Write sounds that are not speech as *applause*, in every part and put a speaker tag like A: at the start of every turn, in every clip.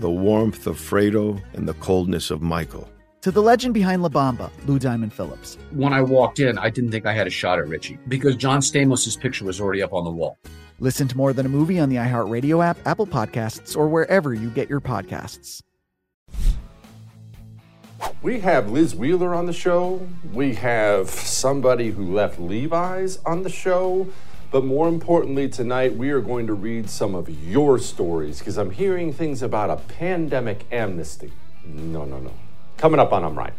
A: the warmth of Fredo, and the coldness of Michael
B: to the legend behind La Bamba, Lou Diamond Phillips.
C: When I walked in, I didn't think I had a shot at Richie because John Stamos' picture was already up on the wall.
B: Listen to More Than a Movie on the iHeartRadio app, Apple Podcasts, or wherever you get your podcasts.
D: We have Liz Wheeler on the show. We have somebody who left Levi's on the show. But more importantly, tonight we are going to read some of your stories because I'm hearing things about a pandemic amnesty. No, no, no. Coming up on I'm Right.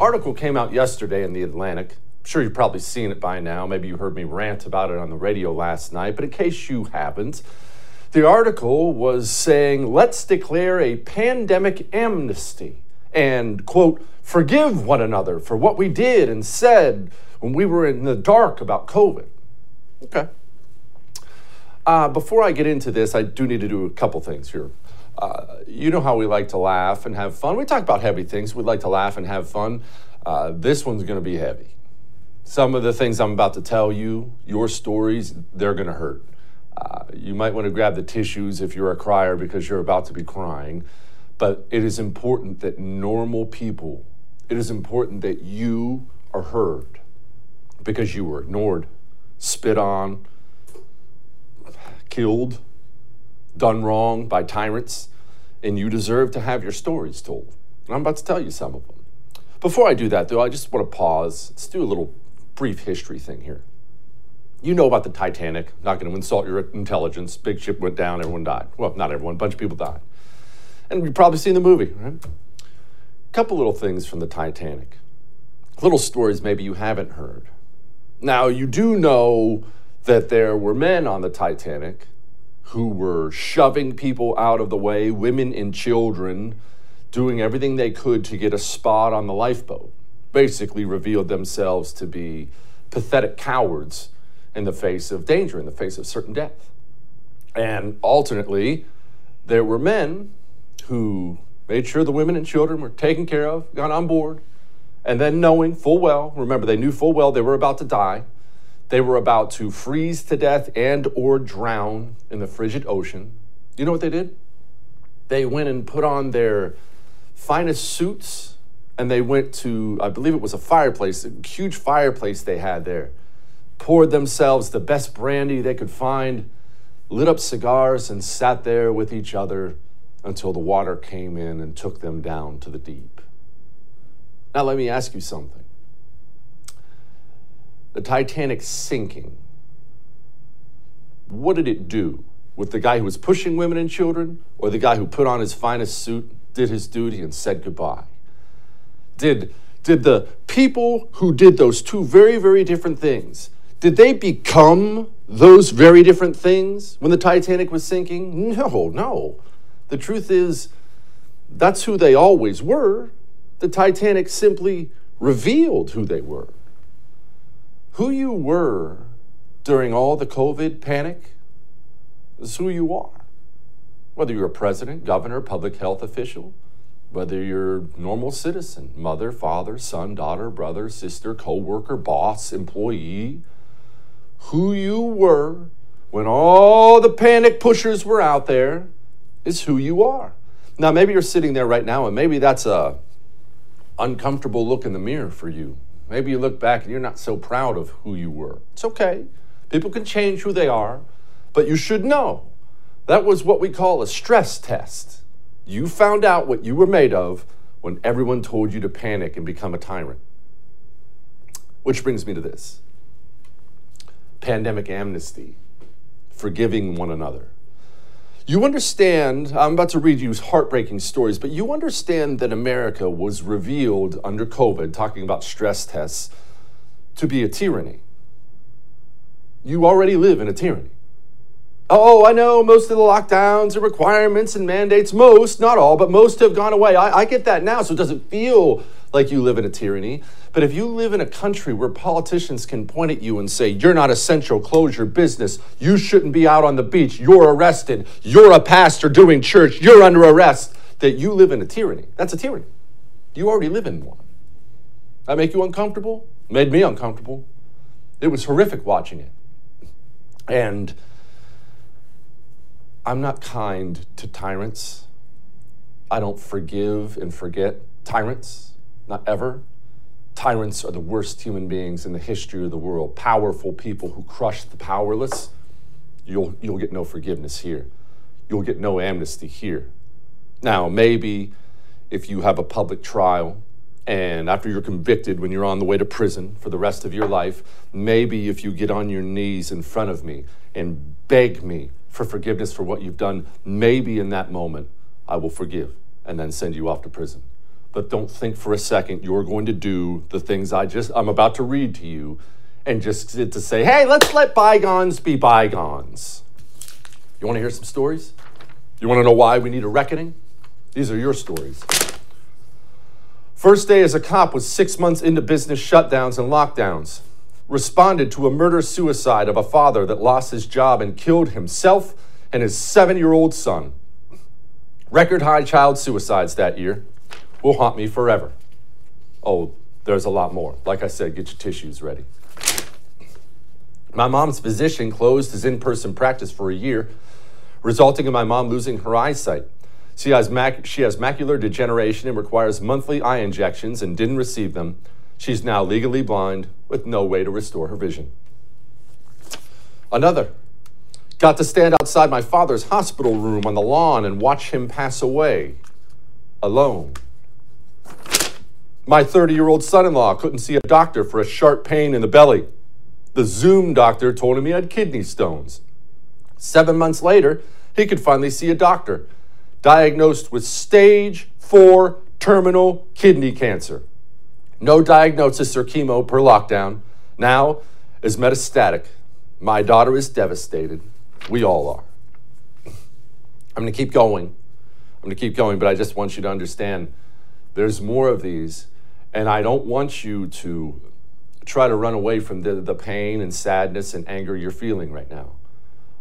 D: Article came out yesterday in The Atlantic. I'm sure you've probably seen it by now. Maybe you heard me rant about it on the radio last night, but in case you haven't, the article was saying, let's declare a pandemic amnesty and, quote, forgive one another for what we did and said when we were in the dark about COVID. Okay. Uh, before I get into this, I do need to do a couple things here. Uh, you know how we like to laugh and have fun. We talk about heavy things. We like to laugh and have fun. Uh, this one's going to be heavy. Some of the things I'm about to tell you, your stories, they're going to hurt. Uh, you might want to grab the tissues if you're a crier because you're about to be crying. But it is important that normal people, it is important that you are heard because you were ignored, spit on, killed, done wrong by tyrants, and you deserve to have your stories told. And I'm about to tell you some of them. Before I do that, though, I just want to pause. Let's do a little brief history thing here. You know about the Titanic. Not going to insult your intelligence. Big ship went down, everyone died. Well, not everyone, a bunch of people died. And you've probably seen the movie, right? A couple little things from the Titanic. Little stories maybe you haven't heard. Now, you do know that there were men on the Titanic who were shoving people out of the way, women and children, doing everything they could to get a spot on the lifeboat. Basically, revealed themselves to be pathetic cowards in the face of danger, in the face of certain death. And alternately, there were men who made sure the women and children were taken care of, got on board, and then knowing full well, remember, they knew full well they were about to die, They were about to freeze to death and or drown in the frigid ocean. You know what they did? They went and put on their finest suits and they went to, I believe it was a fireplace, a huge fireplace they had there. Poured themselves the best brandy they could find, lit up cigars, and sat there with each other until the water came in and took them down to the deep. Now, let me ask you something. The Titanic sinking, what did it do with the guy who was pushing women and children or the guy who put on his finest suit, did his duty, and said goodbye? Did, did the people who did those two very, very different things, did they become those very different things when the Titanic was sinking? No, no. The truth is, that's who they always were. The Titanic simply revealed who they were. Who you were during all the COVID panic is who you are. Whether you're a president, governor, public health official, whether you're a normal citizen, mother, father, son, daughter, brother, sister, co-worker, boss, employee, who you were when all the panic pushers were out there is who you are. Now maybe you're sitting there right now and maybe that's a uncomfortable look in the mirror for you. Maybe you look back and you're not so proud of who you were. It's okay. People can change who they are, but you should know that was what we call a stress test. You found out what you were made of when everyone told you to panic and become a tyrant. Which brings me to this pandemic amnesty, forgiving one another. You understand, I'm about to read you heartbreaking stories, but you understand that America was revealed under COVID, talking about stress tests, to be a tyranny. You already live in a tyranny. Oh, I know most of the lockdowns and requirements and mandates, most, not all, but most have gone away. I, I get that now, so it doesn't feel like you live in a tyranny. But if you live in a country where politicians can point at you and say, you're not essential, close your business, you shouldn't be out on the beach, you're arrested, you're a pastor doing church, you're under arrest, that you live in a tyranny. That's a tyranny. You already live in one. That make you uncomfortable? Made me uncomfortable. It was horrific watching it. And I'm not kind to tyrants. I don't forgive and forget tyrants, not ever. Tyrants are the worst human beings in the history of the world, powerful people who crush the powerless. You'll, you'll get no forgiveness here. You'll get no amnesty here. Now, maybe if you have a public trial and after you're convicted, when you're on the way to prison for the rest of your life, maybe if you get on your knees in front of me and beg me for forgiveness for what you've done, maybe in that moment I will forgive and then send you off to prison but don't think for a second you're going to do the things I just I'm about to read to you and just to say, "Hey, let's let bygones be bygones." You want to hear some stories? You want to know why we need a reckoning? These are your stories. First day as a cop was 6 months into business shutdowns and lockdowns. Responded to a murder suicide of a father that lost his job and killed himself and his 7-year-old son. Record high child suicides that year will haunt me forever. Oh, there's a lot more. Like I said, get your tissues ready. My mom's physician closed his in person practice for a year, resulting in my mom losing her eyesight. She has, mac- she has macular degeneration and requires monthly eye injections and didn't receive them. She's now legally blind with no way to restore her vision. Another got to stand outside my father's hospital room on the lawn and watch him pass away alone. My 30 year old son in law couldn't see a doctor for a sharp pain in the belly. The Zoom doctor told him he had kidney stones. Seven months later, he could finally see a doctor, diagnosed with stage four terminal kidney cancer. No diagnosis or chemo per lockdown. Now is metastatic. My daughter is devastated. We all are. I'm going to keep going. I'm going to keep going, but I just want you to understand there's more of these and I don't want you to try to run away from the, the pain and sadness and anger you're feeling right now.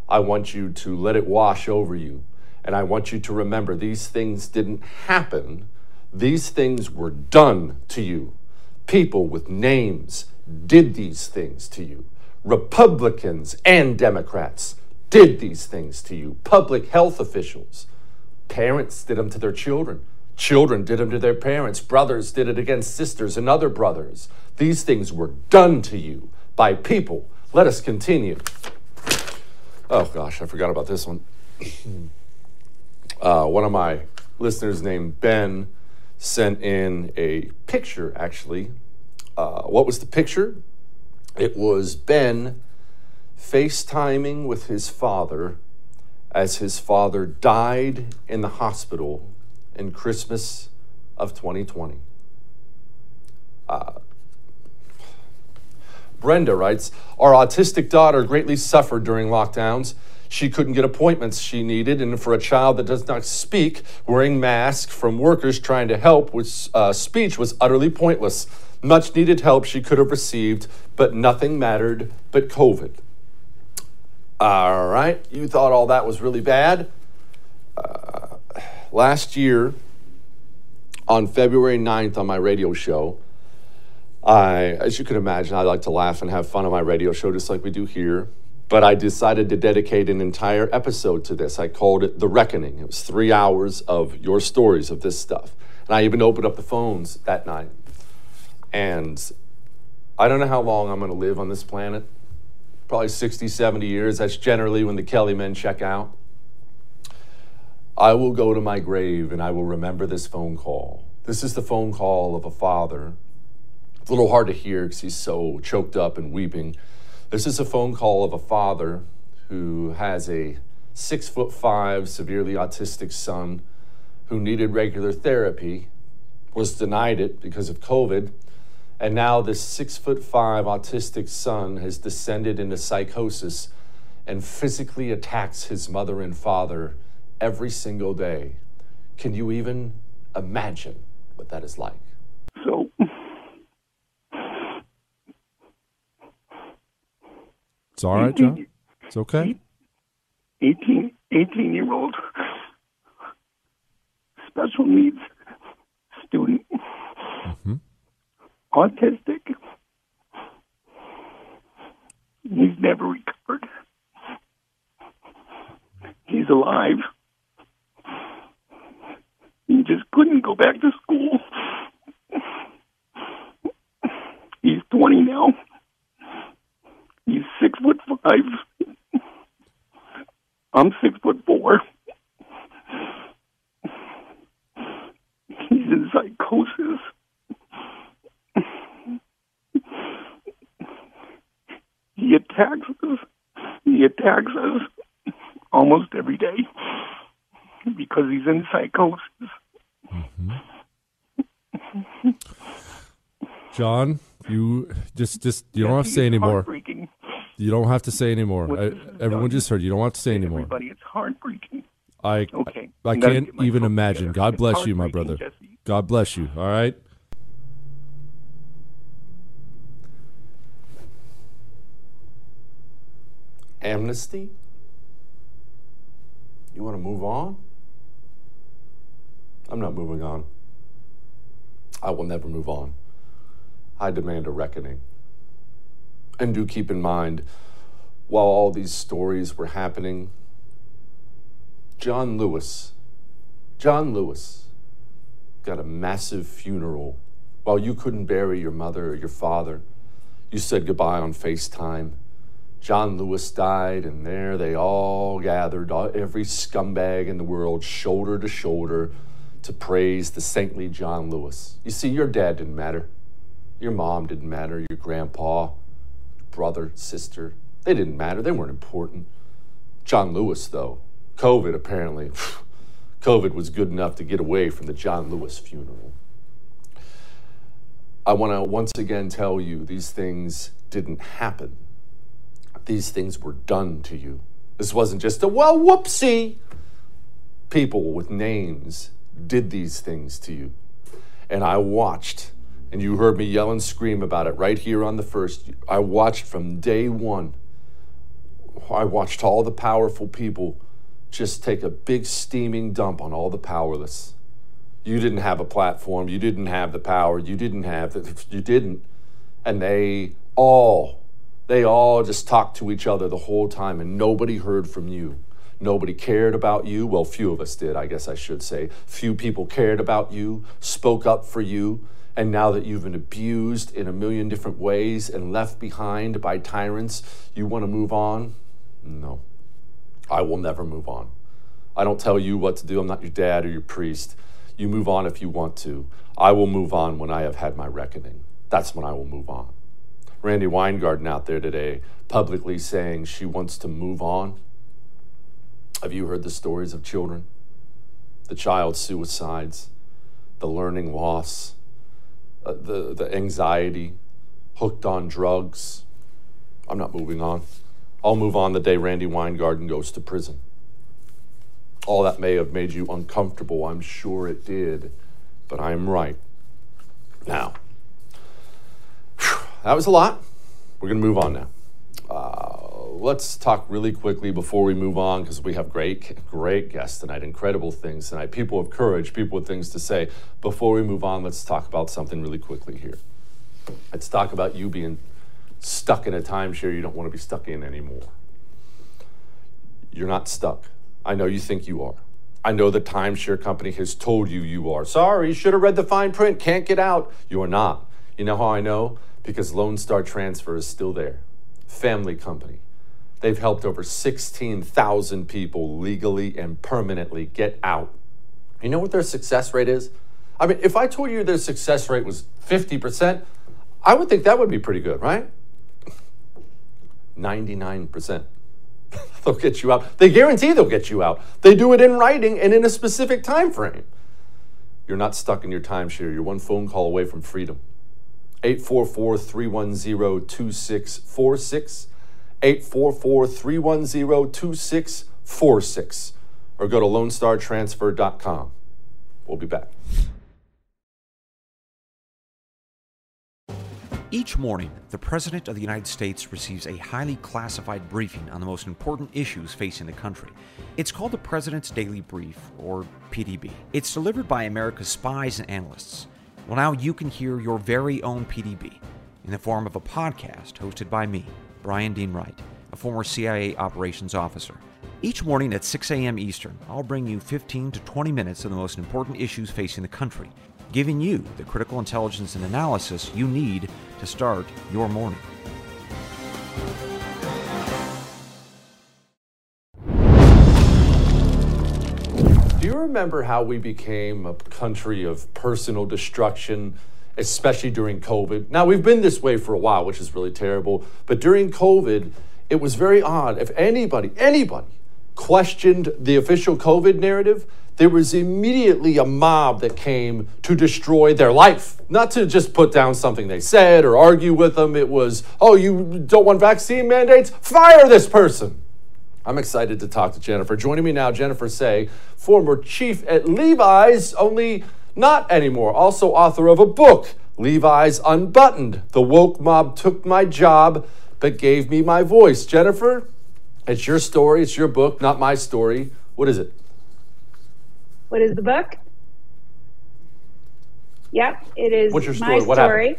D: I want you to let it wash over you. And I want you to remember these things didn't happen, these things were done to you. People with names did these things to you. Republicans and Democrats did these things to you. Public health officials, parents did them to their children. Children did them to their parents. Brothers did it against sisters and other brothers. These things were done to you by people. Let us continue. Oh gosh, I forgot about this one. *clears throat* uh, one of my listeners named Ben sent in a picture, actually. Uh, what was the picture? It was Ben FaceTiming with his father as his father died in the hospital in Christmas of 2020. Uh, Brenda writes Our autistic daughter greatly suffered during lockdowns. She couldn't get appointments she needed, and for a child that does not speak, wearing masks from workers trying to help with uh, speech was utterly pointless. Much needed help she could have received, but nothing mattered but COVID. All right, you thought all that was really bad? Last year, on February 9th, on my radio show, I, as you can imagine, I like to laugh and have fun on my radio show, just like we do here. But I decided to dedicate an entire episode to this. I called it The Reckoning. It was three hours of your stories of this stuff. And I even opened up the phones that night. And I don't know how long I'm going to live on this planet. Probably 60, 70 years. That's generally when the Kelly men check out. I will go to my grave and I will remember this phone call. This is the phone call of a father. It's a little hard to hear because he's so choked up and weeping. This is a phone call of a father who has a six foot five, severely autistic son who needed regular therapy, was denied it because of COVID, and now this six foot five autistic son has descended into psychosis and physically attacks his mother and father every single day. Can you even imagine what that is like?
E: So,
F: It's all right, John. It's okay.
E: 18, 18 year old special needs student,
F: Mhm.
E: autistic. He's never recovered. He's alive. He just couldn't go back to school. He's 20 now. He's six foot five. I'm six foot four. He's in psychosis. He attacks us. He attacks us almost every day because he's in psychosis. Mm-hmm.
F: John, you just just you don't have to say anymore. You don't have to say anymore. I, everyone just heard you. don't have to say anymore.
E: Everybody, it's heartbreaking.
F: I
E: Okay,
F: I, I
E: I
F: can't even imagine.
E: together.
F: God
E: It's
F: bless you, my brother.
E: Jesse.
F: God bless you. All right.
D: Amnesty? You want to move on? I'm not moving on. I will never move on. I demand a reckoning. And do keep in mind, while all these stories were happening, John Lewis, John Lewis got a massive funeral while you couldn't bury your mother or your father. You said goodbye on FaceTime. John Lewis died, and there they all gathered, every scumbag in the world, shoulder to shoulder, to praise the saintly John Lewis. You see, your dad didn't matter. Your mom didn't matter. Your grandpa, your brother, sister, they didn't matter. They weren't important. John Lewis, though, COVID apparently, *sighs* COVID was good enough to get away from the John Lewis funeral. I want to once again tell you these things didn't happen. These things were done to you. This wasn't just a, well, whoopsie. People with names did these things to you. And I watched, and you heard me yell and scream about it right here on the first. I watched from day one. I watched all the powerful people just take a big steaming dump on all the powerless. You didn't have a platform. You didn't have the power. You didn't have the, you didn't. And they all They all just talked to each other the whole time, and nobody heard from you. Nobody cared about you. Well, few of us did, I guess I should say. Few people cared about you, spoke up for you. And now that you've been abused in a million different ways and left behind by tyrants, you want to move on? No. I will never move on. I don't tell you what to do. I'm not your dad or your priest. You move on if you want to. I will move on when I have had my reckoning. That's when I will move on. Randi Weingarten out there today publicly saying she wants to move on. Have you heard the stories of children? The child suicides, the learning loss, uh, the, the anxiety, hooked on drugs. I'm not moving on. I'll move on the day Randi Weingarten goes to prison. All that may have made you uncomfortable. I'm sure it did, but I'm right. Now, *sighs* that was a lot. We're going to move on now. Uh, let's talk really quickly before we move on because we have great, great guests tonight, incredible things tonight, people of courage, people with things to say. Before we move on, let's talk about something really quickly here. Let's talk about you being stuck in a timeshare you don't want to be stuck in anymore. You're not stuck. I know you think you are. I know the timeshare company has told you you are. Sorry, should have read the fine print, can't get out. You are not. You know how I know? Because Lone Star Transfer is still there. Family company. They've helped over 16,000 people legally and permanently get out. You know what their success rate is? I mean, if I told you their success rate was 50%, I would think that would be pretty good, right? 99%. *laughs* they'll get you out. They guarantee they'll get you out. They do it in writing and in a specific time frame. You're not stuck in your timeshare. You're one phone call away from freedom. 844 310 2646. 844 310 2646. Or go to LoneStarTransfer.com. We'll be back.
G: Each morning, the President of the United States receives a highly classified briefing on the most important issues facing the country. It's called the President's Daily Brief, or PDB. It's delivered by America's spies and analysts. Well, now you can hear your very own PDB in the form of a podcast hosted by me, Brian Dean Wright, a former CIA operations officer. Each morning at 6 a.m. Eastern, I'll bring you 15 to 20 minutes of the most important issues facing the country, giving you the critical intelligence and analysis you need to start your morning.
D: Do you remember how we became a country of personal destruction, especially during COVID? Now, we've been this way for a while, which is really terrible, but during COVID, it was very odd. If anybody, anybody questioned the official COVID narrative, there was immediately a mob that came to destroy their life. Not to just put down something they said or argue with them. It was, oh, you don't want vaccine mandates? Fire this person. I'm excited to talk to Jennifer. Joining me now, Jennifer Sey, former chief at Levi's, only not anymore. Also, author of a book, Levi's Unbuttoned. The woke mob took my job, but gave me my voice. Jennifer, it's your story, it's your book, not my story. What is it?
H: What is the book? Yep, it is
D: What's your
H: my
D: story? What
H: story.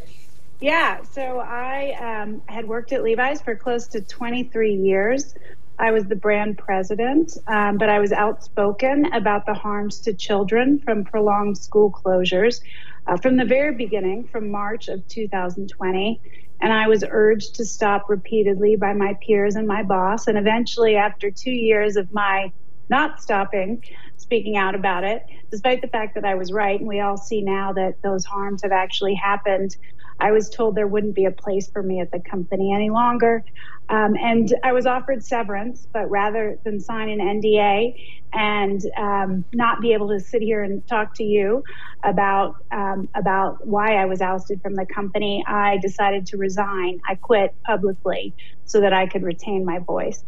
H: Yeah, so I um, had worked at Levi's for close to 23 years. I was the brand president, um, but I was outspoken about the harms to children from prolonged school closures uh, from the very beginning, from March of 2020. And I was urged to stop repeatedly by my peers and my boss. And eventually, after two years of my not stopping, speaking out about it, despite the fact that I was right, and we all see now that those harms have actually happened. I was told there wouldn't be a place for me at the company any longer. Um, and I was offered severance, but rather than sign an NDA and um, not be able to sit here and talk to you about um, about why I was ousted from the company, I decided to resign. I quit publicly so that I could retain my voice.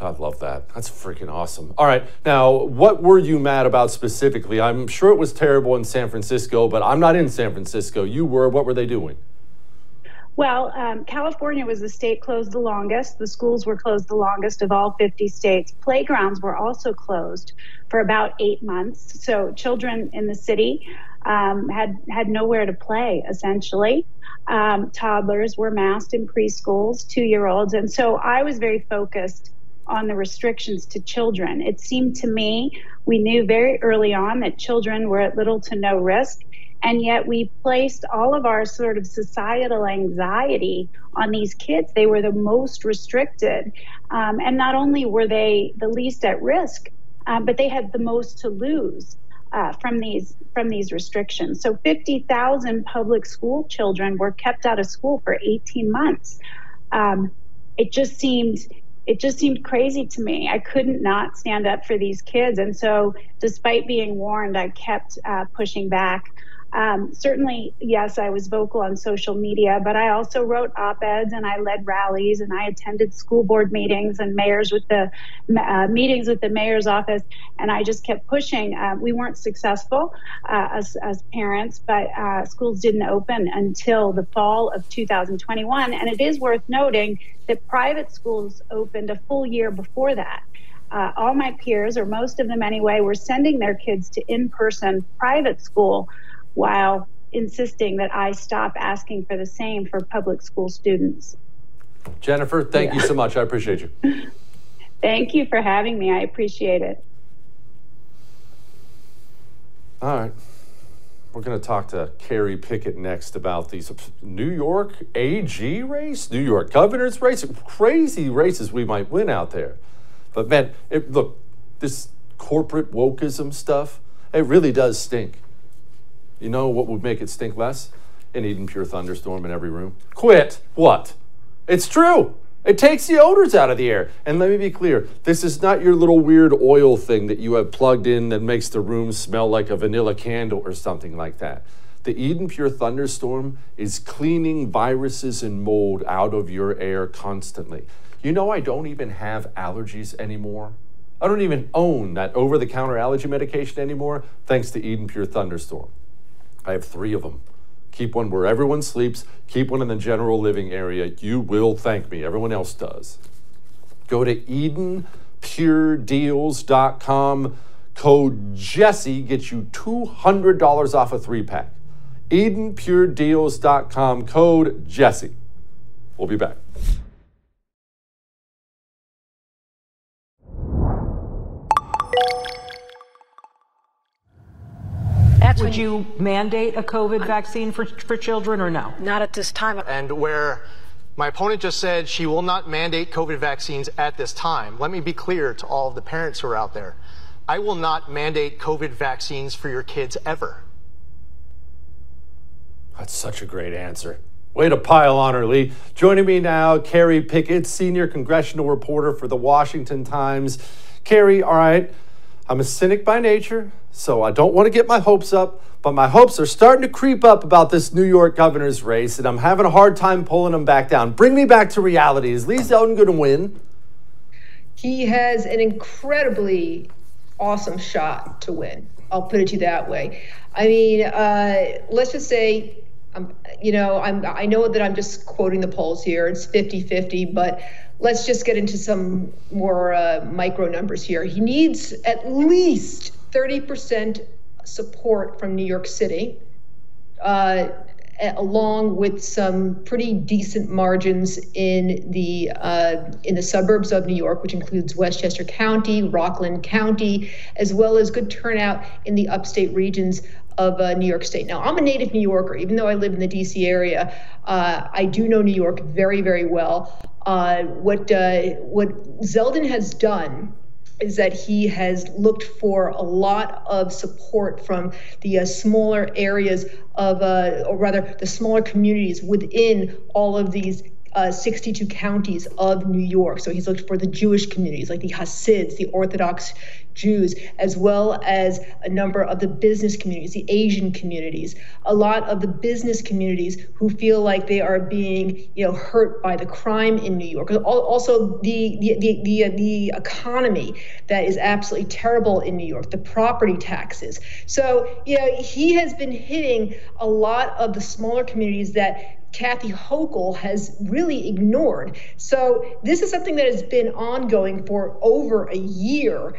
D: I love that. That's freaking awesome. All right. Now, what were you mad about specifically? I'm sure it was terrible in San Francisco, but I'm not in San Francisco. You were. What were they doing?
H: Well, um, California was the state closed the longest. The schools were closed the longest of all 50 states. Playgrounds were also closed for about eight months. So children in the city um, had had nowhere to play essentially. um, toddlers were masked in preschools, two year olds. And so I was very focused on the restrictions to children. It seemed to me we knew very early on that children were at little to no risk. And yet we placed all of our sort of societal anxiety on these kids. They were the most restricted. Um, and not only were they the least at risk, uh, but they had the most to lose. Uh, from these from these restrictions. So 50,000 public school children were kept out of school for 18 months. Um, it just seemed it just seemed crazy to me. I couldn't not stand up for these kids, and so despite being warned, I kept uh, pushing back. Um, certainly, yes, I was vocal on social media, but I also wrote op eds and I led rallies and I attended school board meetings and mayors with the uh, meetings with the mayor's office. And I just kept pushing. Uh, we weren't successful uh, as, as parents, but uh, schools didn't open until the fall of 2021. And it is worth noting that private schools opened a full year before that. Uh, all my peers, or most of them anyway, were sending their kids to in person private school while insisting that I stop asking for the same for public school students.
D: Jennifer, thank yeah. you so much. I appreciate you. *laughs*
H: thank you for having me. I appreciate it.
D: All right. We're going to talk to Kerry Picket next about these New York AG race, New York governor's race, crazy races we might win out there. But man, it, look, this corporate wokeism stuff, it really does stink. You know what would make it stink less? An Eden Pure thunderstorm in every room. Quit. What? It's true. It takes the odors out of the air. And let me be clear this is not your little weird oil thing that you have plugged in that makes the room smell like a vanilla candle or something like that. The Eden Pure thunderstorm is cleaning viruses and mold out of your air constantly. You know, I don't even have allergies anymore. I don't even own that over the counter allergy medication anymore, thanks to Eden Pure Thunderstorm. I have three of them. Keep one where everyone sleeps, keep one in the general living area. You will thank me. Everyone else does. Go to EdenPureDeals.com. Code Jesse gets you $200 off a three pack. EdenPureDeals.com. Code Jesse. We'll be back.
I: That's Would you mandate a COVID vaccine for, for children or no?
J: Not at this time.
K: And where my opponent just said she will not mandate COVID vaccines at this time, let me be clear to all of the parents who are out there. I will not mandate COVID vaccines for your kids ever.
D: That's such a great answer. Way to pile on her, Lee. Joining me now, Kerry Picket, senior congressional reporter for the Washington Times. Kerry, all right, I'm a cynic by nature so I don't want to get my hopes up, but my hopes are starting to creep up about this New York governor's race, and I'm having a hard time pulling them back down. Bring me back to reality. Is Lee Zeldin going to win?
L: He has an incredibly awesome shot to win. I'll put it to you that way. I mean, uh, let's just say, um, you know, I'm, I know that I'm just quoting the polls here. It's 50 50, but let's just get into some more uh, micro numbers here. He needs at least 30% support from New York City, uh, along with some pretty decent margins in the uh, in the suburbs of New York, which includes Westchester County, Rockland County, as well as good turnout in the upstate regions of uh, New York State. Now, I'm a native New Yorker, even though I live in the D.C. area. Uh, I do know New York very, very well. Uh, what uh, what Zeldin has done is that he has looked for a lot of support from the uh, smaller areas of, uh, or rather, the smaller communities within all of these uh, 62 counties of New York. So he's looked for the Jewish communities like the Hasids, the Orthodox Jews, as well as a number of the business communities, the Asian communities, a lot of the business communities who feel like they are being, you know, hurt by the crime in New York. Also, the the the the, uh, the economy that is absolutely terrible in New York, the property taxes. So, you know, he has been hitting a lot of the smaller communities that Kathy Hochul has really ignored. So this is something that has been ongoing for over a year,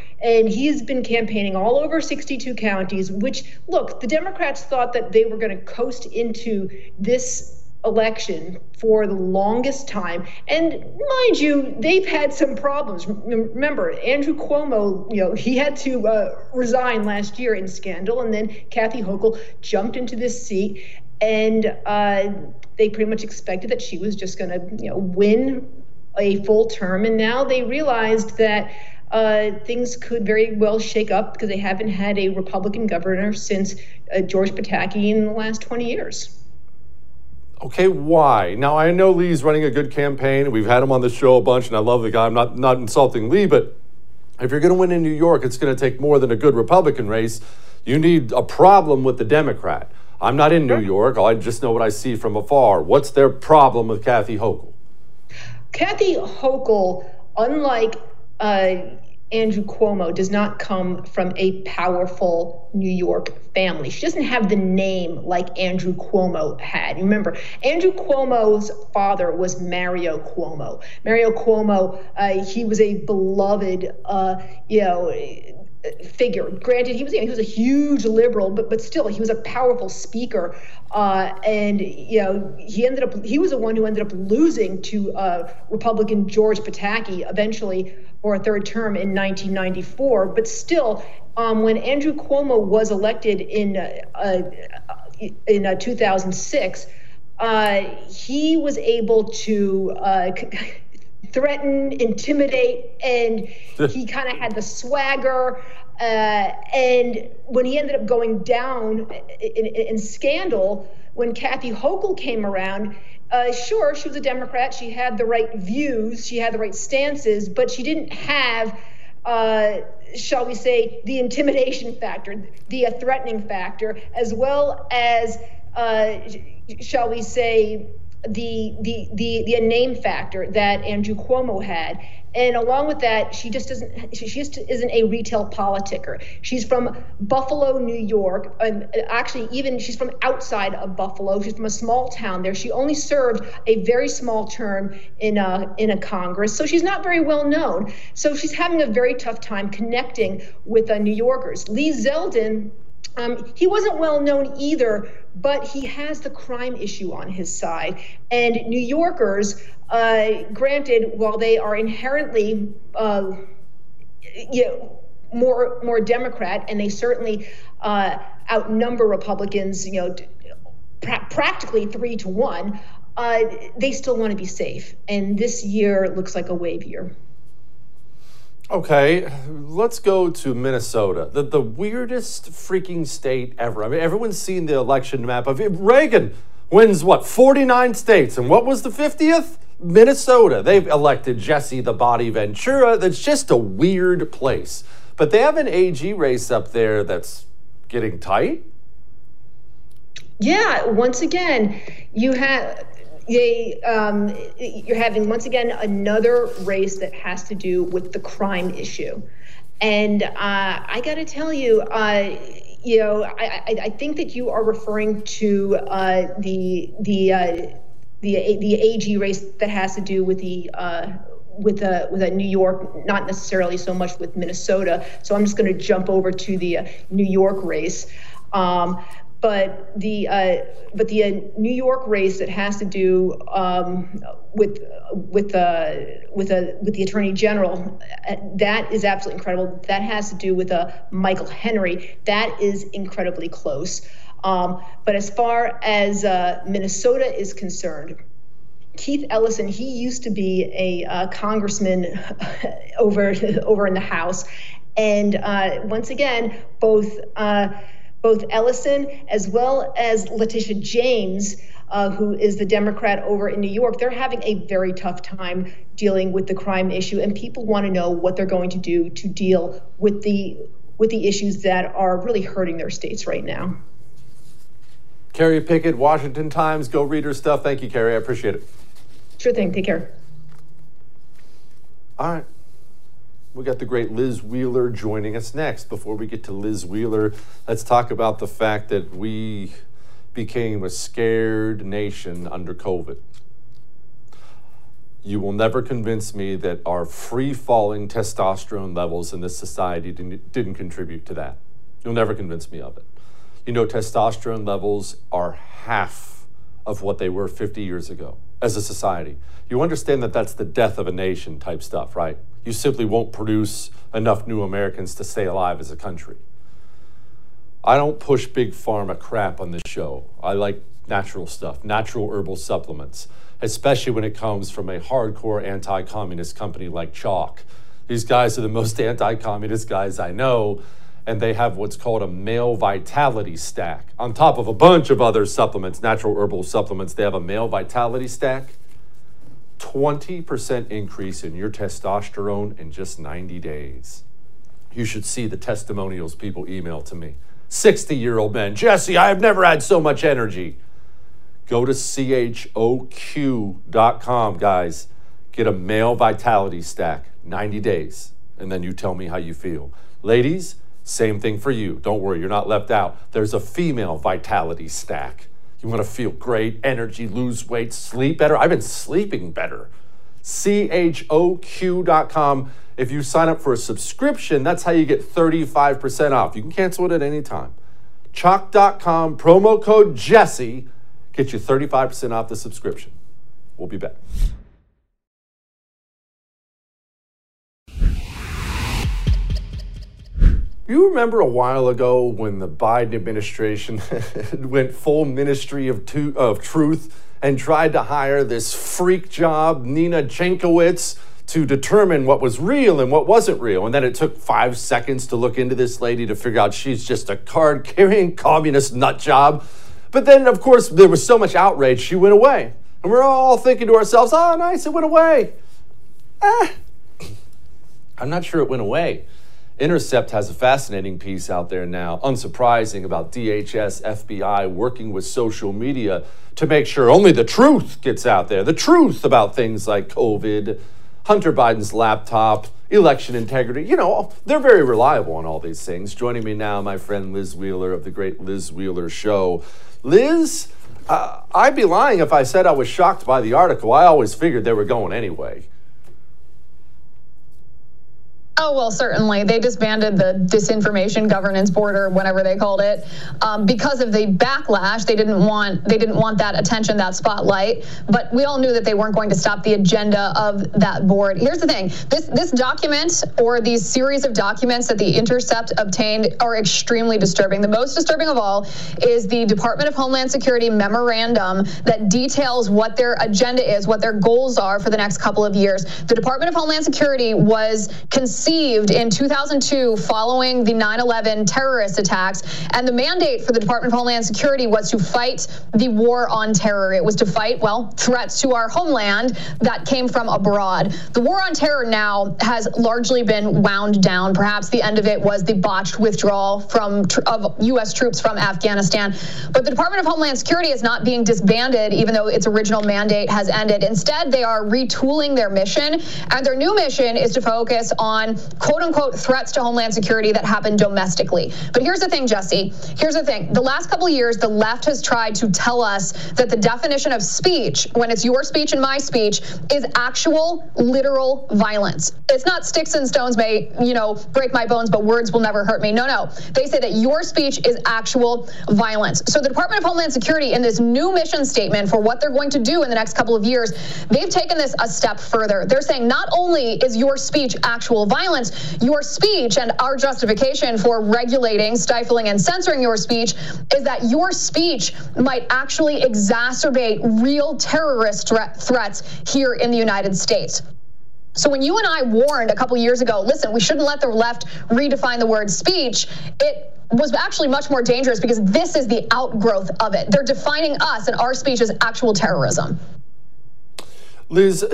L: he's been campaigning all over 62 counties. Which, look, the Democrats thought that they were going to coast into this election for the longest time. And mind you, they've had some problems. Remember, Andrew Cuomo, you know, he had to uh, resign last year in scandal, and then Kathy Hochul jumped into this seat, and uh, they pretty much expected that she was just going to, you know, win a full term. And now they realized that. Uh, things could very well shake up because they haven't had a Republican governor since uh, George Pataki in the last 20 years.
D: Okay, why? Now I know Lee's running a good campaign, we've had him on the show a bunch, and I love the guy. I'm not not insulting Lee, but if you're going to win in New York, it's going to take more than a good Republican race. You need a problem with the Democrat. I'm not in New York. I just know what I see from afar. What's their problem with Kathy Hochul?
L: Kathy Hochul, unlike uh, Andrew Cuomo does not come from a powerful New York family. She doesn't have the name like Andrew Cuomo had. Remember, Andrew Cuomo's father was Mario Cuomo. Mario Cuomo, uh, he was a beloved, uh, you know, figure. Granted, he was he was a huge liberal, but but still he was a powerful speaker. Uh, and you know he ended up he was the one who ended up losing to uh, Republican George Pataki eventually for a third term in 1994. But still, um, when Andrew Cuomo was elected in uh, uh in uh, 2006. Uh, he was able to *laughs* threaten, intimidate, and *laughs* he kind of had the swagger. Uh, and when he ended up going down in, in, in scandal, when Kathy Hochul came around, uh, sure, she was a Democrat. She had the right views, she had the right stances, but she didn't have, uh, shall we say, the intimidation factor, the threatening factor, as well as, uh, shall we say, the the the the name factor that Andrew Cuomo had. And along with that, she just doesn't. She just isn't a retail politicker. She's from Buffalo, New York. And actually, even she's from outside of Buffalo. She's from a small town there. She only served a very small term in a in a Congress, so she's not very well known. So she's having a very tough time connecting with uh, New Yorkers. Lee Zeldin um, he wasn't well known either, but he has the crime issue on his side. And New Yorkers, uh, granted, while they are inherently uh, you know, more more Democrat, and they certainly uh, outnumber Republicans, you know, pra- practically three to one, uh, they still want to be safe. And this year looks like a wave year.
D: Okay, let's go to Minnesota, the, the weirdest freaking state ever. I mean, everyone's seen the election map of it. Reagan wins what, 49 states, and what was the 50th? Minnesota. They've elected Jesse the Body Ventura. That's just a weird place. But they have an AG race up there that's getting tight.
L: Yeah, once again, you have they um, you're having once again another race that has to do with the crime issue, and uh, I got to tell you, uh, you know, I, I, I, think that you are referring to uh, the the uh, the the AG race that has to do with the uh, with a with a New York, not necessarily so much with Minnesota. So I'm just going to jump over to the uh, New York race. Um, but the uh, but the uh, New York race that has to do um, with with uh, with a with the Attorney General uh, that is absolutely incredible. That has to do with uh, Michael Henry. That is incredibly close. Um, but as far as uh, Minnesota is concerned. Keith Ellison, he used to be a uh, congressman *laughs* over *laughs* over in the House, and uh, once again, both both Ellison as well as Letitia James, uh, who is the Democrat over in New York, they're having a very tough time dealing with the crime issue, and people want to know what they're going to do to deal with the with the issues that are really hurting their states right now.
D: Kerry Picket, Washington Times. Go read her stuff. Thank you, Kerry. I appreciate it.
L: Sure thing. Take care.
D: All right. We got the great Liz Wheeler joining us next. Before we get to Liz Wheeler, let's talk about the fact that we became a scared nation under COVID. You will never convince me that our free falling testosterone levels in this society didn't, didn't contribute to that. You'll never convince me of it. You know, testosterone levels are half of what they were 50 years ago as a society. You understand that that's the death of a nation type stuff, right? You simply won't produce enough new Americans to stay alive as a country. I don't push big pharma crap on this show. I like natural stuff, natural herbal supplements, especially when it comes from a hardcore anti communist company like Choq. These guys are the most *laughs* anti communist guys I know, and they have what's called a male vitality stack. On top of a bunch of other supplements, natural herbal supplements, they have a male vitality stack. 20% increase in your testosterone in just 90 days. You should see the testimonials people email to me. 60 year old men. Jesse, I have never had so much energy. Go to choq.com, guys. Get a male vitality stack, 90 days, and then you tell me how you feel. Ladies, same thing for you. Don't worry, you're not left out. There's a female vitality stack. You want to feel great, energy, lose weight, sleep better. I've been sleeping better. CHOQ.com. If you sign up for a subscription, that's how you get 35% off. You can cancel it at any time. Choq.com, promo code Jesse, get you 35% off the subscription. We'll be back. You remember a while ago when the Biden administration *laughs* went full ministry of, to- of truth and tried to hire this freak job, Nina Jankowicz, to determine what was real and what wasn't real. And then it took five seconds to look into this lady to figure out she's just a card carrying *laughs* communist nut job. But then, of course, there was so much outrage, she went away. And we're all thinking to ourselves, oh, nice, it went away. Ah, I'm not sure it went away. Intercept has a fascinating piece out there now, unsurprising, about DHS, FBI working with social media to make sure only the truth gets out there. The truth about things like COVID, Hunter Biden's laptop, election integrity. You know, they're very reliable on all these things. Joining me now, my friend Liz Wheeler of the Great Liz Wheeler Show. Liz, uh, I'd be lying if I said I was shocked by the article. I always figured they were going anyway.
J: Oh, well, certainly. They disbanded the disinformation governance board or whatever they called it um, because of the backlash. They didn't want they didn't want that attention, that spotlight. But we all knew that they weren't going to stop the agenda of that board. Here's the thing: this this document or these series of documents that the Intercept obtained are extremely disturbing. The most disturbing of all is the Department of Homeland Security memorandum that details what their agenda is, what their goals are for the next couple of years. The Department of Homeland Security was conceived in 2002 following the 9 11 terrorist attacks. And the mandate for the Department of Homeland Security was to fight the war on terror. It was to fight, well, threats to our homeland that came from abroad. The war on terror now has largely been wound down. Perhaps the end of it was the botched withdrawal from of U.S. troops from Afghanistan. But the Department of Homeland Security is not being disbanded, even though its original mandate has ended. Instead, they are retooling their mission, and their new mission is to focus on quote unquote threats to homeland security that happen domestically. But here's the thing, Jesse. Here's the thing. The last couple of years, the left has tried to tell us that the definition of speech, when it's your speech and my speech, is actual literal violence. It's not sticks and stones may, you know, break my bones, but words will never hurt me. No, no. They say that your speech is actual violence. So the Department of Homeland Security, in this new mission statement for what they're going to do in the next couple of years, they've taken this a step further. They're saying not only is your speech actual violence, your speech and our justification for regulating, stifling, and censoring your speech is that your speech might actually exacerbate real terrorist threat threats here in the United States. So when you and I warned a couple years ago, listen, we shouldn't let the left redefine the word speech, it was actually much more dangerous because this is the outgrowth of it. They're defining us and our speech as actual terrorism.
D: Liz,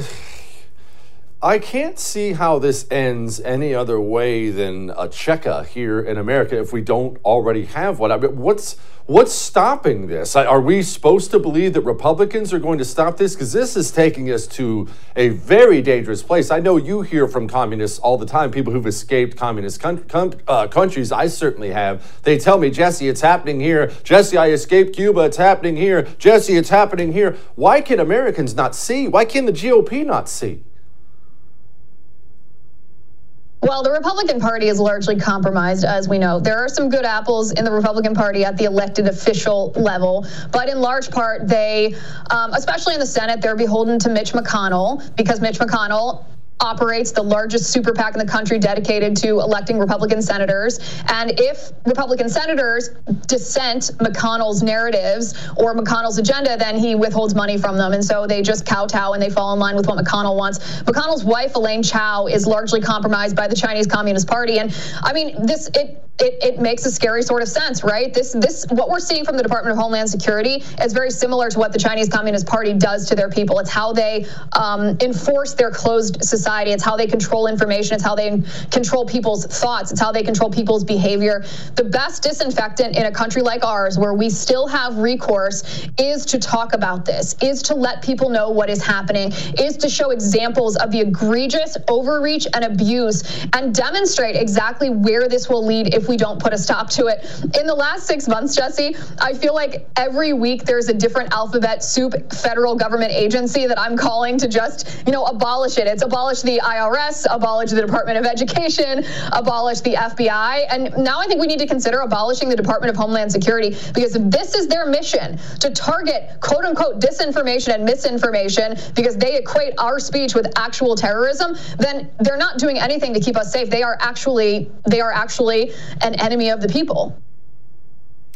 D: I can't see how this ends any other way than a cheka here in America if we don't already have one. I mean, what's what's stopping this? Are we supposed to believe that Republicans are going to stop this? Because this is taking us to a very dangerous place. I know you hear from communists all the time, people who've escaped communist con- uh, countries. I certainly have. They tell me, Jesse, it's happening here. Jesse, I escaped Cuba. It's happening here. Jesse, it's happening here. Why can Americans not see? Why can the GOP not see?
J: Well, the Republican Party is largely compromised, as we know. There are some good apples in the Republican Party at the elected official level, but in large part, they, um, especially in the Senate, they're beholden to Mitch McConnell because Mitch McConnell operates the largest super PAC in the country dedicated to electing Republican senators. And if Republican senators dissent McConnell's narratives or McConnell's agenda, then he withholds money from them. And so they just kowtow and they fall in line with what McConnell wants. McConnell's wife, Elaine Chao, is largely compromised by the Chinese Communist Party. And I mean, this, it, it, it, makes a scary sort of sense, right? This, this, what we're seeing from the Department of Homeland Security is very similar to what the Chinese Communist Party does to their people. It's how they um, enforce their closed society. It's how they control information. It's how they control people's thoughts. It's how they control people's behavior. The best disinfectant in a country like ours, where we still have recourse, is to talk about this, is to let people know what is happening, is to show examples of the egregious overreach and abuse, and demonstrate exactly where this will lead if we don't put a stop to it. In the last six months, Jesse, I feel like every week there's a different alphabet soup federal government agency that I'm calling to just, you know, abolish it. It's abolish the IRS, abolish the Department of Education, abolish the FBI. And now I think we need to consider abolishing the Department of Homeland Security because if this is their mission to target quote unquote disinformation and misinformation because they equate our speech with actual terrorism, then they're not doing anything to keep us safe. They are actually they are actually an enemy of the people.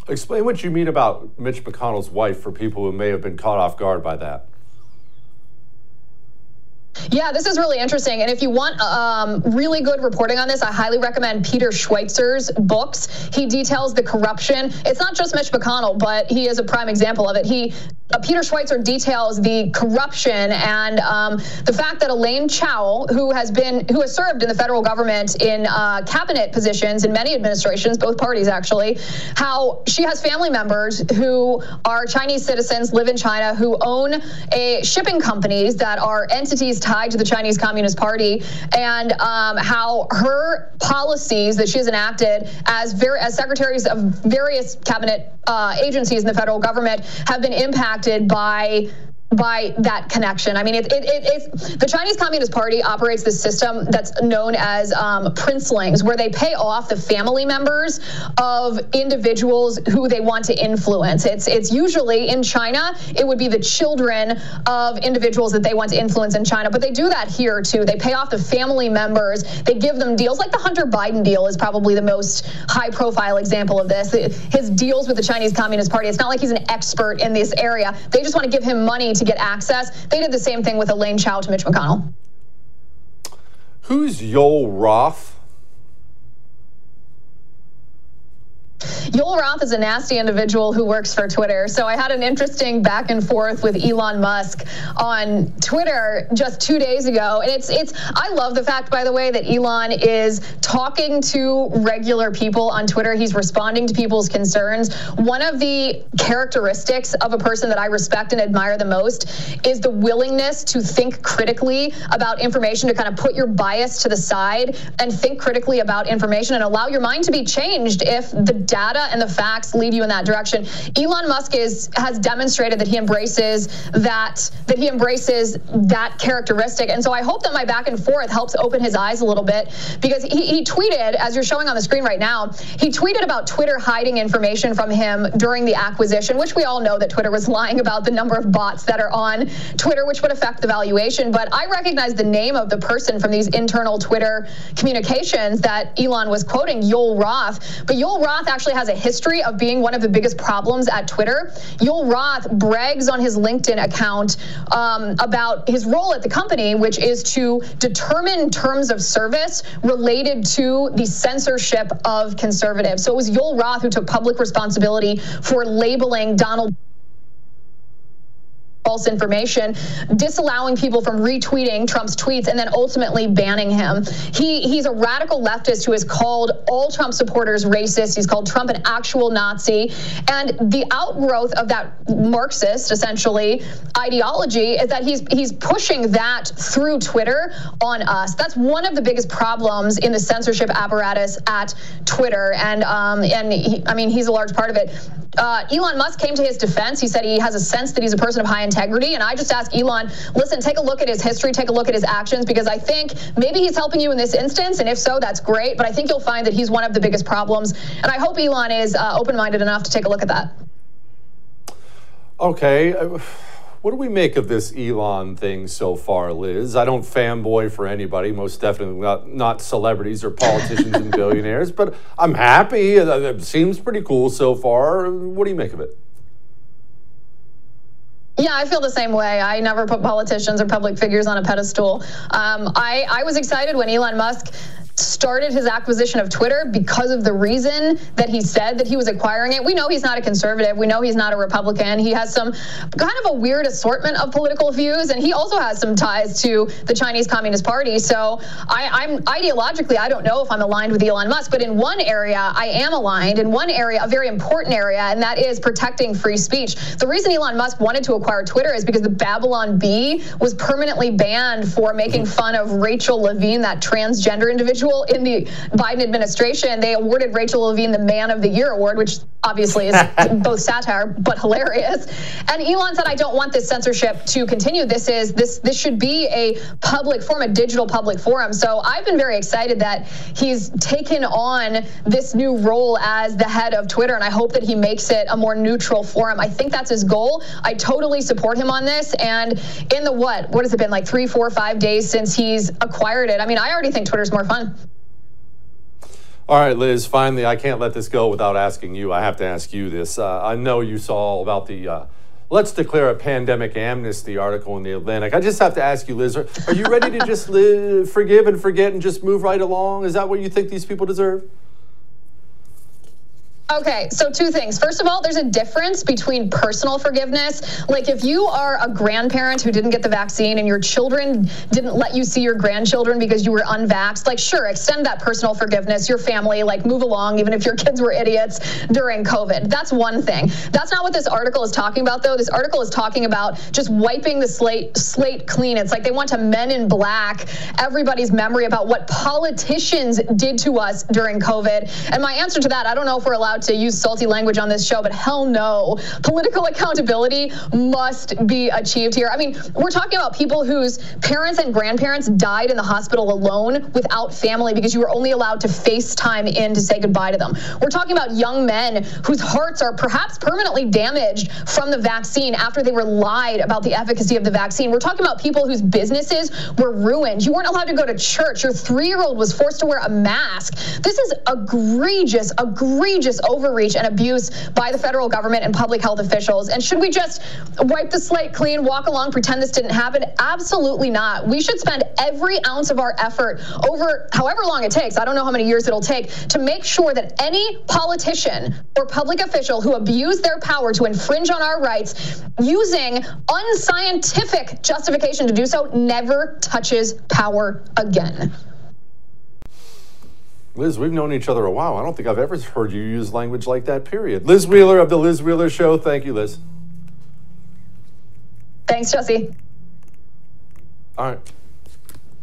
D: Explain what you mean about Mitch McConnell's wife for people who may have been caught off guard by that.
J: Yeah, this is really interesting. And if you want um, really good reporting on this, I highly recommend Peter Schweizer's books. He details the corruption. It's not just Mitch McConnell, but he is a prime example of it. He uh, Peter Schweizer details the corruption and um, the fact that Elaine Chao, who has been who has served in the federal government in uh, cabinet positions in many administrations, both parties actually, how she has family members who are Chinese citizens, live in China, who own a shipping companies that are entities tied to the Chinese Communist Party, and um, how her policies that she has enacted as very as secretaries of various cabinet uh, agencies in the federal government have been impacted by by that connection. I mean, it, it, it, it's the Chinese Communist Party operates this system that's known as um, princelings, where they pay off the family members of individuals who they want to influence. It's it's usually in China, it would be the children of individuals that they want to influence in China, but they do that here too. They pay off the family members. They give them deals like the Hunter Biden deal is probably the most high-profile example of this. His deals with the Chinese Communist Party. It's not like he's an expert in this area. They just want to give him money to get access. They did the same thing with Elaine Chao to Mitch McConnell.
D: Who's Yoel Roth?
J: Yoel Roth is a nasty individual who works for Twitter. So I had an interesting back and forth with Elon Musk on Twitter just two days ago. And it's it's I love the fact, by the way, that Elon is talking to regular people on Twitter. He's responding to people's concerns. One of the characteristics of a person that I respect and admire the most is the willingness to think critically about information, to kind of put your bias to the side and think critically about information and allow your mind to be changed if the data and the facts lead you in that direction. Elon Musk is has demonstrated that he embraces that that he embraces that characteristic. And so I hope that my back and forth helps open his eyes a little bit because he, he tweeted, as you're showing on the screen right now, he tweeted about Twitter hiding information from him during the acquisition, which we all know that Twitter was lying about the number of bots that are on Twitter, which would affect the valuation. But I recognize the name of the person from these internal Twitter communications that Elon was quoting, Yoel Roth. But Yoel Roth actually has a history of being one of the biggest problems at Twitter. Yoel Roth brags on his LinkedIn account um, about his role at the company, which is to determine terms of service related to the censorship of conservatives. So it was Yoel Roth who took public responsibility for labeling Donald false information, disallowing people from retweeting Trump's tweets, and then ultimately banning him. He he's a radical leftist who has called all Trump supporters racist. He's called Trump an actual Nazi, and the outgrowth of that Marxist essentially ideology is that he's he's pushing that through Twitter on us. That's one of the biggest problems in the censorship apparatus at Twitter, and um, and he, I mean he's a large part of it. Uh, Elon Musk came to his defense. He said he has a sense that he's a person of high integrity. And I just ask Elon, listen, take a look at his history, take a look at his actions, because I think maybe he's helping you in this instance. And if so, that's great. But I think you'll find that he's one of the biggest problems. And I hope Elon is uh, open minded enough to take a look at that.
D: Okay. What do we make of this Elon thing so far, Liz? I don't fanboy for anybody, most definitely not, not celebrities or politicians and *laughs* billionaires, but I'm happy. It seems pretty cool so far. What do you make of it?
J: Yeah, I feel the same way. I never put politicians or public figures on a pedestal. Um, I, I was excited when Elon Musk started his acquisition of Twitter because of the reason that he said that he was acquiring it. We know he's not a conservative. We know he's not a Republican. He has some kind of a weird assortment of political views, and he also has some ties to the Chinese Communist Party. So I, I'm ideologically, I don't know if I'm aligned with Elon Musk, but in one area, I am aligned. In one area, a very important area, and that is protecting free speech. The reason Elon Musk wanted to acquire Twitter is because the Babylon Bee was permanently banned for making mm-hmm. fun of Rachel Levine, that transgender individual in the Biden administration. They awarded Rachel Levine the Man of the Year award, which obviously is *laughs* both satire but hilarious. And Elon said, "I don't want this censorship to continue. This is this this should be a public forum, a digital public forum." So I've been very excited that he's taken on this new role as the head of Twitter, and I hope that he makes it a more neutral forum. I think that's his goal. I totally support him on this. And in the what? What has it been like three, four, five days since he's acquired it? I mean, I already think Twitter's more fun.
D: All right, Liz, finally, I can't let this go without asking you. I have to ask you this. Uh, I know you saw about the uh, Let's Declare a Pandemic Amnesty article in the Atlantic. I just have to ask you, Liz, are, you ready to just live, forgive and forget and just move right along? Is that what you think these people deserve?
J: Okay, so two things. First of all, there's a difference between personal forgiveness. Like if you are a grandparent who didn't get the vaccine and your children didn't let you see your grandchildren because you were unvaxxed, like sure, extend that personal forgiveness. Your family, like move along, even if your kids were idiots during COVID. That's one thing. That's not what this article is talking about, though. This article is talking about just wiping the slate slate clean. It's like they want to men in black everybody's memory about what politicians did to us during COVID. And my answer to that, I don't know if we're allowed to use salty language on this show, but hell no. Political accountability must be achieved here. I mean, we're talking about people whose parents and grandparents died in the hospital alone without family because you were only allowed to FaceTime in to say goodbye to them. We're talking about young men whose hearts are perhaps permanently damaged from the vaccine after they were lied about the efficacy of the vaccine. We're talking about people whose businesses were ruined. You weren't allowed to go to church. Your three year old was forced to wear a mask. This is egregious, egregious overreach and abuse by the federal government and public health officials. And should we just wipe the slate clean, walk along, pretend this didn't happen? Absolutely not. We should spend every ounce of our effort over however long it takes, I don't know how many years it'll take, to make sure that any politician or public official who abused their power to infringe on our rights using unscientific justification to do so never touches power again.
D: Liz, we've known each other a while. I don't think I've ever heard you use language like that, period. Liz Wheeler of The Liz Wheeler Show. Thank you, Liz.
J: Thanks, Jesse.
D: All right.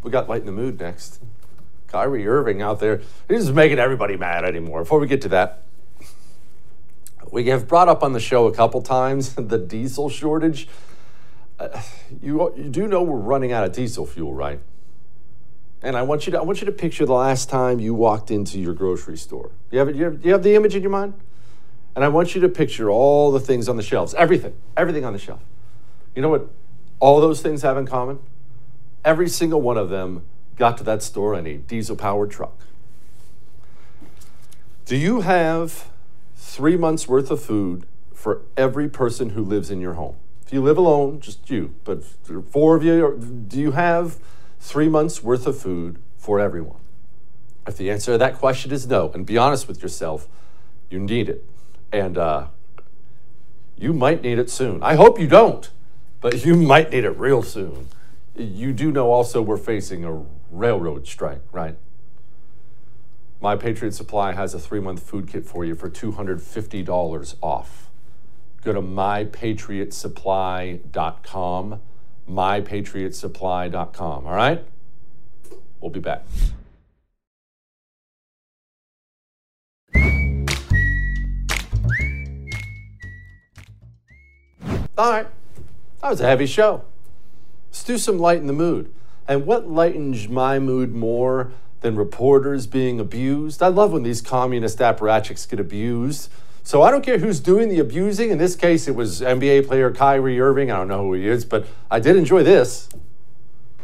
D: We got Lighten the Mood next. Kyrie Irving out there. He's just making everybody mad anymore. Before we get to that, we have brought up on the show a couple times *laughs* the diesel shortage. Uh, you, you do know we're running out of diesel fuel, right? And I want you to I want you to picture the last time you walked into your grocery store. You have, it- you have, you have the image in your mind? And I want you to picture all the things on the shelves, everything, everything on the shelf. You know what all those things have in common? Every single one of them got to that store in a diesel powered truck. Do you have three months worth of food for every person who lives in your home? If you live alone, just you, but four of you, do you have three months worth of food for everyone? If the answer to that question is no, and be honest with yourself, you need it. And uh, you might need it soon. I hope you don't, but *laughs* you might need it real soon. You do know also we're facing a railroad strike, right? My Patriot Supply has a three month food kit for you for $250 off. Go to mypatriotsupply.com, mypatriotsupply.com, all right? We'll be back. All right. That was a heavy show. Let's do some lighten the mood. And what lightens my mood more than reporters being abused? I love when these communist apparatchiks get abused. So I don't care who's doing the abusing. In this case, it was NBA player Kyrie Irving. I don't know who he is, but I did enjoy this.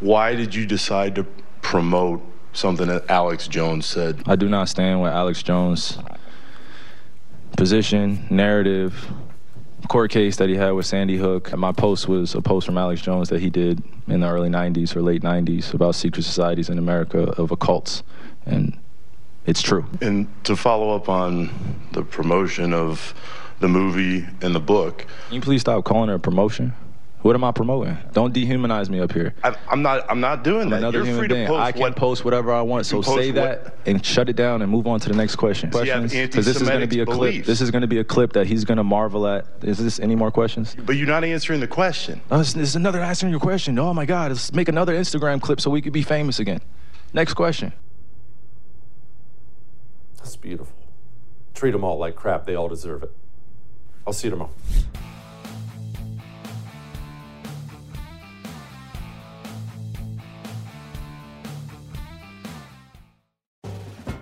M: Why did you decide to promote something that Alex Jones said?
N: I do not stand with Alex Jones' position, narrative, court case that he had with Sandy Hook. My post was a post from Alex Jones that he did in the early 90s or late 90s about secret societies in America of occults. And it's true.
M: And to follow up on the promotion of the movie and the book.
N: Can you please stop calling it a promotion? What am I promoting? Don't dehumanize me up here.
M: I, am not. I'm not doing
N: I'm
M: that.
N: Another
M: You're
N: human
M: free
N: being.
M: post
N: I can
M: what,
N: post whatever I want. So say that
M: what,
N: and shut it down and move on to the next question. Questions? Because this is going to be a
M: beliefs.
N: clip. This is going to be a clip that he's going to marvel at. Is this any more questions?
M: But you're not answering the question.
N: Oh, this, this is another answering your question. Oh my God! Let's make another Instagram clip so we could be famous again. Next question.
D: That's beautiful. Treat them all like crap. They all deserve it. I'll see you tomorrow.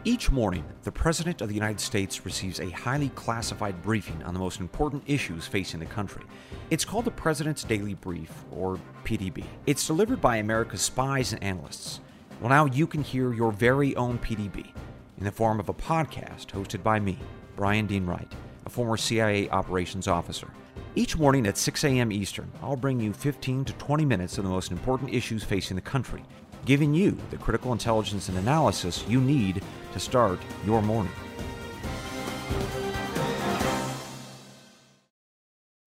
G: Each morning, the President of the United States receives a highly classified briefing on the most important issues facing the country. It's called the President's Daily Brief, or PDB. It's delivered by America's spies and analysts. Well, now you can hear your very own PDB in the form of a podcast hosted by me, Brian Dean Wright, a former CIA operations officer. Each morning at 6 a.m. Eastern, I'll bring you 15 to 20 minutes of the most important issues facing the country, giving you the critical intelligence and analysis you need to start your morning.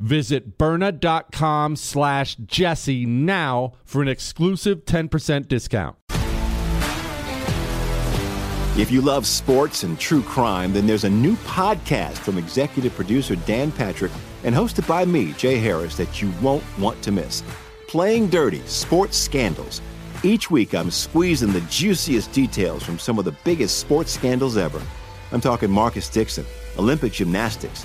F: Visit Byrna.com slash Jesse now for an exclusive 10% discount.
O: If you love sports and true crime, then there's a new podcast from executive producer Dan Patrick and hosted by me, Jay Harris, that you won't want to miss. Playing Dirty Sports Scandals. Each week, I'm squeezing the juiciest details from some of the biggest sports scandals ever. I'm talking Marcus Dixon, Olympic gymnastics,